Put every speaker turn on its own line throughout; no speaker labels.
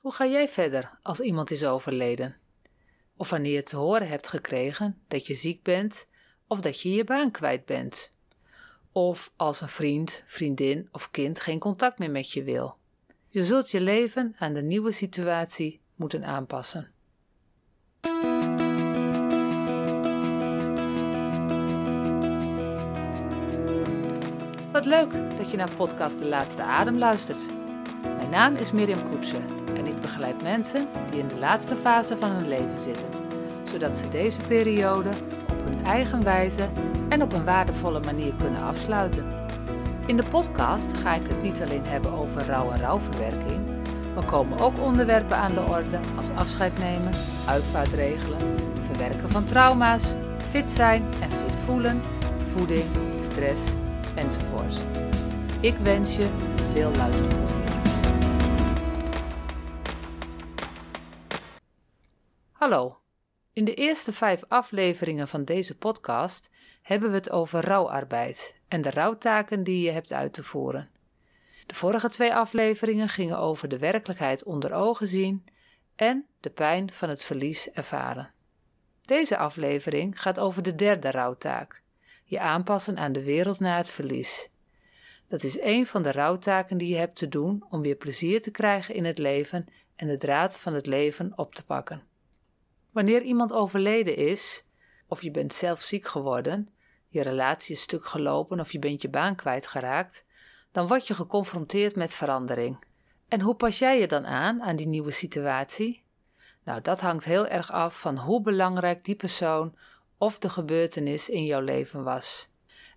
Hoe ga jij verder als iemand is overleden? Of wanneer je te horen hebt gekregen dat je ziek bent of dat je je baan kwijt bent? Of als een vriend, vriendin of kind geen contact meer met je wil? Je zult je leven aan de nieuwe situatie moeten aanpassen. Wat leuk dat je naar podcast De Laatste Adem luistert. Mijn naam is Mirjam Koetsen en ik begeleid mensen die in de laatste fase van hun leven zitten, zodat ze deze periode op hun eigen wijze en op een waardevolle manier kunnen afsluiten. In de podcast ga ik het niet alleen hebben over rouw en rouwverwerking, maar komen ook onderwerpen aan de orde als afscheid nemen, uitvaartregelen, verwerken van trauma's, fit zijn en fit voelen, voeding, stress enzovoort. Ik wens je veel luisterplezier. Hallo. In de eerste vijf afleveringen van deze podcast hebben we het over rouwarbeid en de rouwtaken die je hebt uit te voeren. De vorige twee afleveringen gingen over de werkelijkheid onder ogen zien en de pijn van het verlies ervaren. Deze aflevering gaat over de derde rouwtaak: je aanpassen aan de wereld na het verlies. Dat is een van de rouwtaken die je hebt te doen om weer plezier te krijgen in het leven en de draad van het leven op te pakken. Wanneer iemand overleden is, of je bent zelf ziek geworden, je relatie is stuk gelopen of je bent je baan kwijtgeraakt, dan word je geconfronteerd met verandering. En hoe pas jij je dan aan aan die nieuwe situatie? Nou, dat hangt heel erg af van hoe belangrijk die persoon of de gebeurtenis in jouw leven was.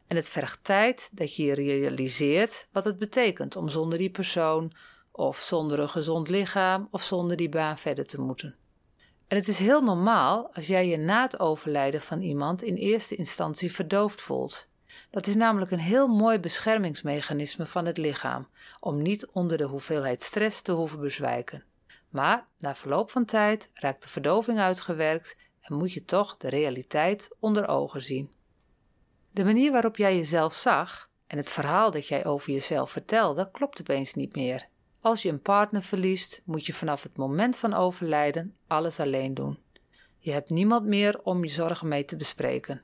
En het vergt tijd dat je realiseert wat het betekent om zonder die persoon of zonder een gezond lichaam of zonder die baan verder te moeten. En het is heel normaal als jij je na het overlijden van iemand in eerste instantie verdoofd voelt. Dat is namelijk een heel mooi beschermingsmechanisme van het lichaam, om niet onder de hoeveelheid stress te hoeven bezwijken. Maar na verloop van tijd raakt de verdoving uitgewerkt en moet je toch de realiteit onder ogen zien. De manier waarop jij jezelf zag en het verhaal dat jij over jezelf vertelde klopt opeens niet meer. Als je een partner verliest, moet je vanaf het moment van overlijden alles alleen doen. Je hebt niemand meer om je zorgen mee te bespreken.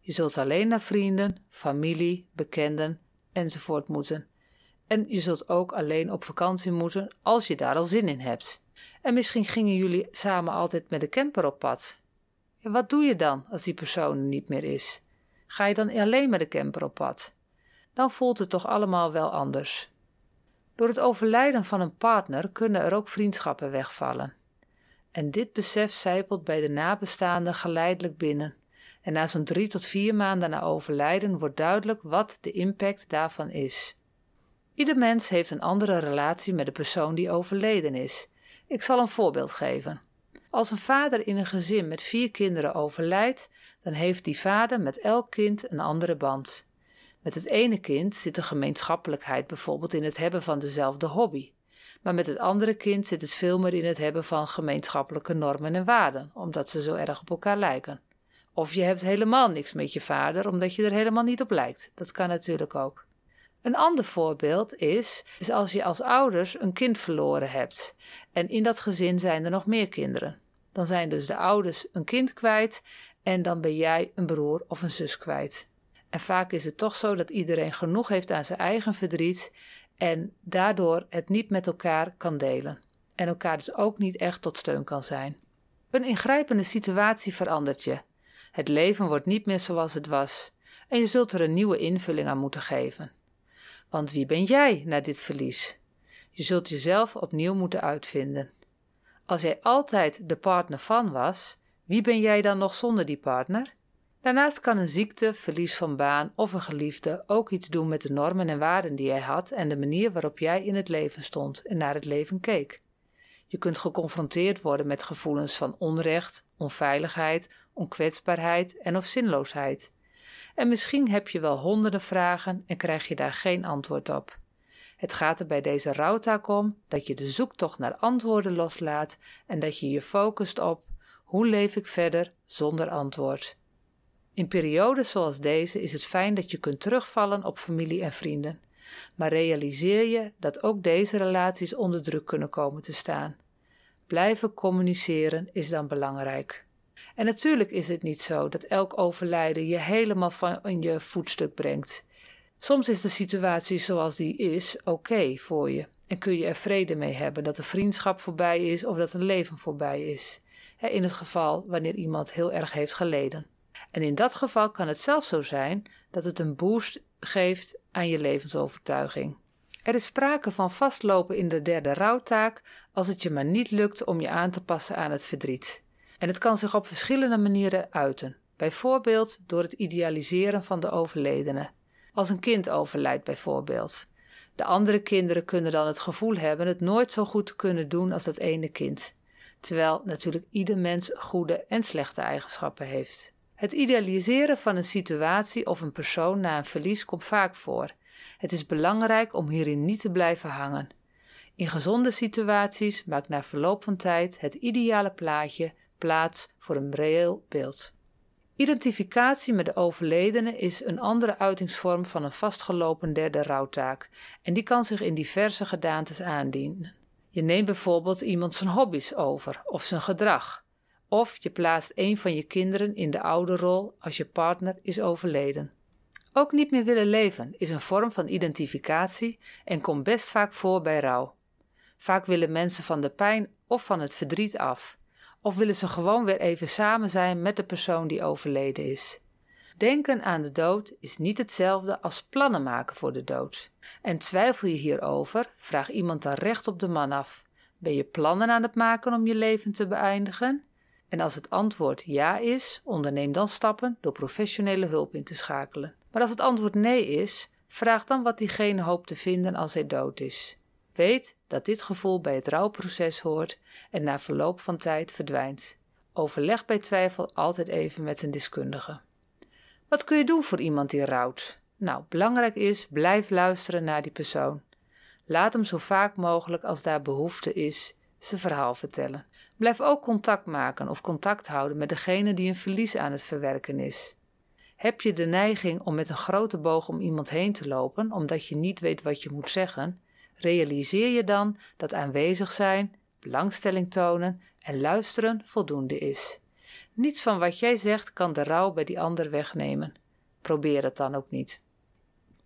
Je zult alleen naar vrienden, familie, bekenden enzovoort moeten. En je zult ook alleen op vakantie moeten als je daar al zin in hebt. En misschien gingen jullie samen altijd met de camper op pad. Wat doe je dan als die persoon er niet meer is? Ga je dan alleen met de camper op pad? Dan voelt het toch allemaal wel anders. Door het overlijden van een partner kunnen er ook vriendschappen wegvallen. En dit besef zijpelt bij de nabestaanden geleidelijk binnen. En na zo'n drie tot vier maanden na overlijden wordt duidelijk wat de impact daarvan is. Ieder mens heeft een andere relatie met de persoon die overleden is. Ik zal een voorbeeld geven. Als een vader in een gezin met vier kinderen overlijdt, dan heeft die vader met elk kind een andere band. Met het ene kind zit de gemeenschappelijkheid bijvoorbeeld in het hebben van dezelfde hobby. Maar met het andere kind zit het veel meer in het hebben van gemeenschappelijke normen en waarden, omdat ze zo erg op elkaar lijken. Of je hebt helemaal niks met je vader, omdat je er helemaal niet op lijkt. Dat kan natuurlijk ook. Een ander voorbeeld is, als je als ouders een kind verloren hebt en in dat gezin zijn er nog meer kinderen. Dan zijn dus de ouders een kind kwijt en dan ben jij een broer of een zus kwijt. En vaak is het toch zo dat iedereen genoeg heeft aan zijn eigen verdriet en daardoor het niet met elkaar kan delen. En elkaar dus ook niet echt tot steun kan zijn. Een ingrijpende situatie verandert je. Het leven wordt niet meer zoals het was. En je zult er een nieuwe invulling aan moeten geven. Want wie ben jij na dit verlies? Je zult jezelf opnieuw moeten uitvinden. Als jij altijd de partner van was, wie ben jij dan nog zonder die partner? Daarnaast kan een ziekte, verlies van baan of een geliefde ook iets doen met de normen en waarden die jij had en de manier waarop jij in het leven stond en naar het leven keek. Je kunt geconfronteerd worden met gevoelens van onrecht, onveiligheid, onkwetsbaarheid en of zinloosheid. En misschien heb je wel honderden vragen en krijg je daar geen antwoord op. Het gaat er bij deze rouwtaak om dat je de zoektocht naar antwoorden loslaat en dat je je focust op hoe leef ik verder zonder antwoord. In periodes zoals deze is het fijn dat je kunt terugvallen op familie en vrienden. Maar realiseer je dat ook deze relaties onder druk kunnen komen te staan. Blijven communiceren is dan belangrijk. En natuurlijk is het niet zo dat elk overlijden je helemaal van je voetstuk brengt. Soms is de situatie zoals die is oké voor je en kun je er vrede mee hebben dat de vriendschap voorbij is of dat een leven voorbij is. In het geval wanneer iemand heel erg heeft geleden. En in dat geval kan het zelfs zo zijn dat het een boost geeft aan je levensovertuiging. Er is sprake van vastlopen in de derde rouwtaak als het je maar niet lukt om je aan te passen aan het verdriet. En het kan zich op verschillende manieren uiten. Bijvoorbeeld door het idealiseren van de overledene. Als een kind overlijdt bijvoorbeeld. De andere kinderen kunnen dan het gevoel hebben het nooit zo goed te kunnen doen als dat ene kind. Terwijl natuurlijk ieder mens goede en slechte eigenschappen heeft. Het idealiseren van een situatie of een persoon na een verlies komt vaak voor. Het is belangrijk om hierin niet te blijven hangen. In gezonde situaties maakt na verloop van tijd het ideale plaatje plaats voor een reëel beeld. Identificatie met de overledene is een andere uitingsvorm van een vastgelopen derde rouwtaak en die kan zich in diverse gedaantes aandienen. Je neemt bijvoorbeeld iemand zijn hobby's over of zijn gedrag. Of je plaatst een van je kinderen in de ouderrol als je partner is overleden. Ook niet meer willen leven is een vorm van identificatie en komt best vaak voor bij rouw. Vaak willen mensen van de pijn of van het verdriet af, of willen ze gewoon weer even samen zijn met de persoon die overleden is. Denken aan de dood is niet hetzelfde als plannen maken voor de dood. En twijfel je hierover, vraag iemand dan recht op de man af: Ben je plannen aan het maken om je leven te beëindigen? En als het antwoord ja is, onderneem dan stappen door professionele hulp in te schakelen. Maar als het antwoord nee is, vraag dan wat diegene hoopt te vinden als hij dood is. Weet dat dit gevoel bij het rouwproces hoort en na verloop van tijd verdwijnt. Overleg bij twijfel altijd even met een deskundige. Wat kun je doen voor iemand die rouwt? Nou, belangrijk is, blijf luisteren naar die persoon. Laat hem zo vaak mogelijk als daar behoefte is zijn verhaal vertellen. Blijf ook contact maken of contact houden met degene die een verlies aan het verwerken is. Heb je de neiging om met een grote boog om iemand heen te lopen, omdat je niet weet wat je moet zeggen, realiseer je dan dat aanwezig zijn, belangstelling tonen en luisteren voldoende is. Niets van wat jij zegt kan de rouw bij die ander wegnemen. Probeer het dan ook niet.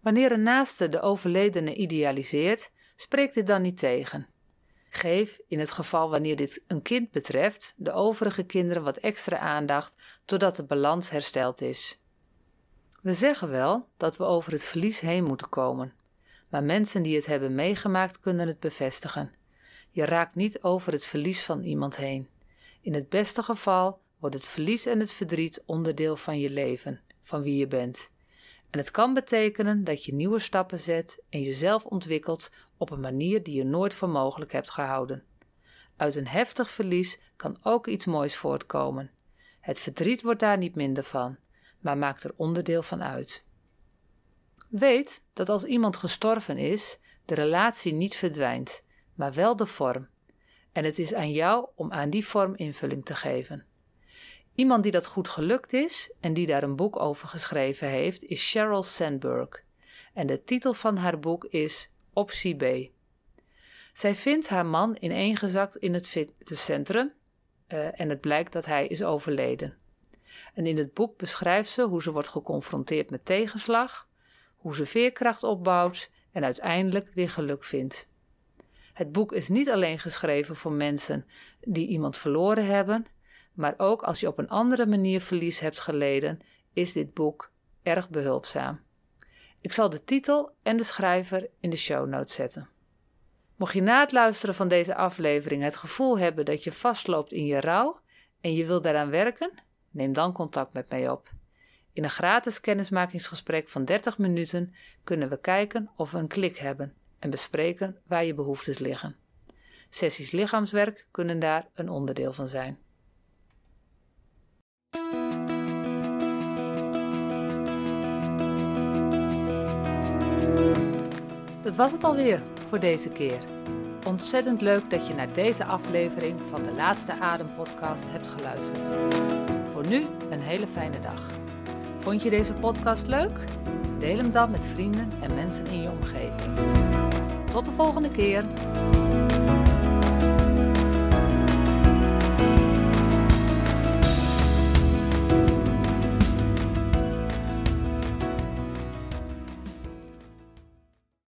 Wanneer een naaste de overledene idealiseert, spreek dit dan niet tegen. Geef, in het geval wanneer dit een kind betreft, de overige kinderen wat extra aandacht totdat de balans hersteld is. We zeggen wel dat we over het verlies heen moeten komen, maar mensen die het hebben meegemaakt kunnen het bevestigen. Je raakt niet over het verlies van iemand heen. In het beste geval wordt het verlies en het verdriet onderdeel van je leven, van wie je bent. En het kan betekenen dat je nieuwe stappen zet en jezelf ontwikkelt op een manier die je nooit voor mogelijk hebt gehouden. Uit een heftig verlies kan ook iets moois voortkomen. Het verdriet wordt daar niet minder van, maar maakt er onderdeel van uit. Weet dat als iemand gestorven is, de relatie niet verdwijnt, maar wel de vorm. En het is aan jou om aan die vorm invulling te geven. Iemand die dat goed gelukt is en die daar een boek over geschreven heeft, is Sheryl Sandberg. En de titel van haar boek is Optie B. Zij vindt haar man ineengezakt in het fitnesscentrum uh, en het blijkt dat hij is overleden. En in het boek beschrijft ze hoe ze wordt geconfronteerd met tegenslag, hoe ze veerkracht opbouwt en uiteindelijk weer geluk vindt. Het boek is niet alleen geschreven voor mensen die iemand verloren hebben, maar ook als je op een andere manier verlies hebt geleden, is dit boek erg behulpzaam. Ik zal de titel en de schrijver in de show notes zetten. Mocht je na het luisteren van deze aflevering het gevoel hebben dat je vastloopt in je rouw en je wilt daaraan werken, neem dan contact met mij op. In een gratis kennismakingsgesprek van 30 minuten kunnen we kijken of we een klik hebben en bespreken waar je behoeftes liggen. Sessies lichaamswerk kunnen daar een onderdeel van zijn. Dat was het alweer voor deze keer. Ontzettend leuk dat je naar deze aflevering van de Laatste Adem podcast hebt geluisterd. Voor nu een hele fijne dag. Vond je deze podcast leuk? Deel hem dan met vrienden en mensen in je omgeving. Tot de volgende keer.